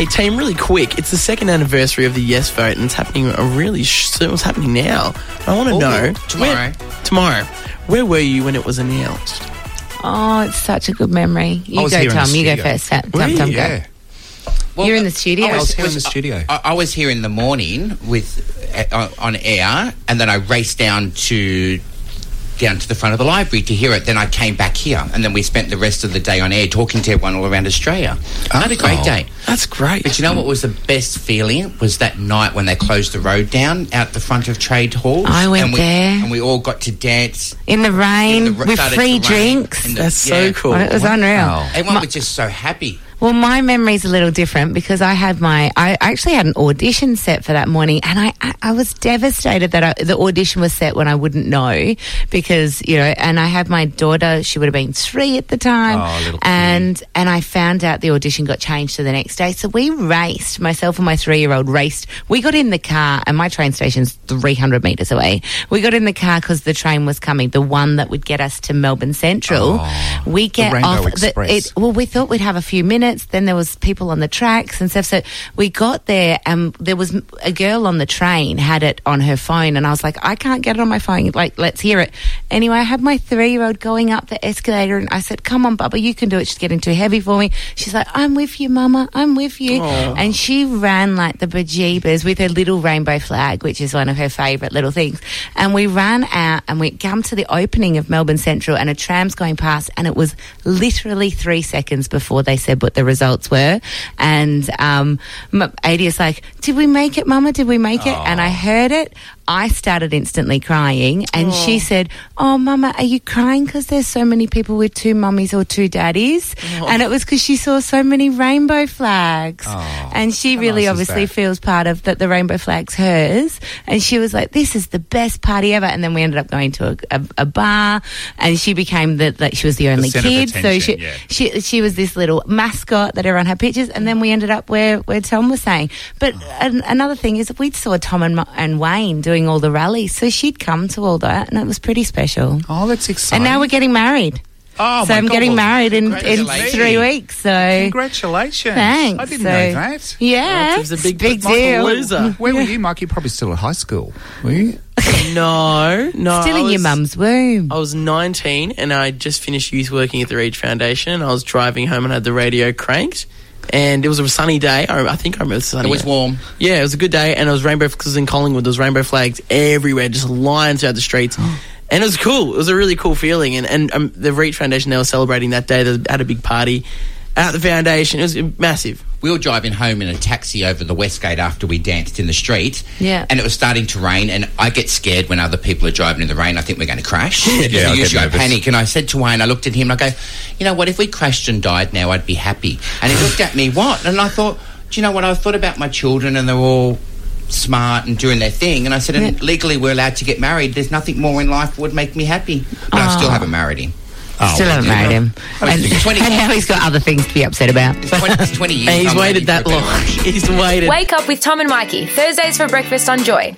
Hey team, really quick. It's the second anniversary of the Yes vote, and it's happening a really sh- soon. It's happening now. I want to know tomorrow. Where, tomorrow. Where were you when it was announced? Oh, it's such a good memory. You was go, here in the Tom. You go studio. first. Tom, Were Tom, you? Tom, Yeah. go. You're in the studio. I was here in the studio. I, I was here in the morning with uh, on air, and then I raced down to down to the front of the library to hear it. Then I came back here, and then we spent the rest of the day on air talking to everyone all around Australia. I had a great Oh. day. That's great. But you know what was the best feeling was that night when they closed the road down out the front of Trade Hall. I went and we, there. and we all got to dance. in the rain in the- with free drinks. in the- That's so cool. Well, it was unreal. Wow. Everyone My- was just so happy. Well, my memory's a little different because I had my, I actually had an audition set for that morning and I, I, I was devastated that I, the audition was set when I wouldn't know because, you know, and I had my daughter, she would have been three at the time. Oh, little and, and I found out the audition got changed to the next day. So we raced, myself and my three year old raced. We got in the car and my train station's 300 metres away. We got in the car because the train was coming, the one that would get us to Melbourne Central. Oh, we get Rainbow off Express. it, well, we thought we'd have a few minutes. Then there was people on the tracks and stuff. So we got there, and there was a girl on the train had it on her phone, and I was like, I can't get it on my phone. Like, let's hear it. Anyway, I had my three-year-old going up the escalator, and I said, "Come on, Bubba, you can do it." She's getting too heavy for me. She's like, "I'm with you, Mama. I'm with you." And she ran like the bejeebers with her little rainbow flag, which is one of her favourite little things. And we ran out, and we come to the opening of Melbourne Central, and a tram's going past, and it was literally three seconds before they said what the results were. And um, m- Adia's like, "Did we make it, Mama? Did we make it?" And I heard it. I started instantly crying, and she said, "Oh, Mama, are you crying because there's so many people with two mummies or two daddies?" And it was because she saw so many rainbow flags, and she how really nice obviously feels part of that. The rainbow flag's hers, and she was like, "This is the best party ever." And then we ended up going to a, a, a bar, and she became the like she was the only of kid, so she yeah. she she was this little mascot that everyone had pictures, and then we ended up where where Tom was saying. But an, another thing is we saw Tom and, and Wayne doing all the rallies, so she'd come to all that, and it was pretty special. Oh, that's exciting. And now we're getting married. Oh, so my I'm God, getting married in, in three weeks. So Congratulations. thanks. I didn't So- know that. Yeah, It's a big- big deal. loser. Where were you, Mike? You're probably still at high school. Were you? No, no. Still I in your was- mum's womb. I was 19 and I just finished youth working at the Reach Foundation and I was driving home and had the radio cranked. And it was a sunny day. I, I think I remember sunny It was warm. Yeah, it was a good day, and it was rainbow because in Collingwood there was rainbow flags everywhere, just lines throughout the streets, and it was cool. It was a really cool feeling, and and um, the Reach Foundation they were celebrating that day. They had a big party at the foundation. It was massive. We were driving home in a taxi over the Westgate after we danced in the street. Yeah. And it was starting to rain, and I get scared when other people are driving in the rain. I think we're going to crash. Yeah, I usually I panic. And I said to Wayne, I looked at him and I go, you know what, if we crashed and died now, I'd be happy. And he looked at me, what? And I thought, do you know what? I thought about my children and they're all smart and doing their thing. And I said, and legally we're allowed to get married. There's nothing more in life would make me happy. But I still haven't married him. Still oh, haven't married him. And, it's 20 and now he's got other things to be upset about. It's 20, it's 20 years. And he's I'm waited that long. He's waited. Wake up with Tom and Mikey, Thursdays for breakfast on Joy.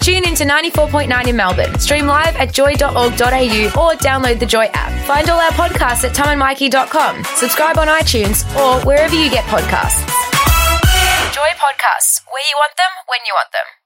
Tune into 94.9 in Melbourne. Stream live at joy.org.au or download the Joy app. Find all our podcasts at tomandmikey.com. Subscribe on iTunes or wherever you get podcasts. Joy Podcasts, where you want them, when you want them.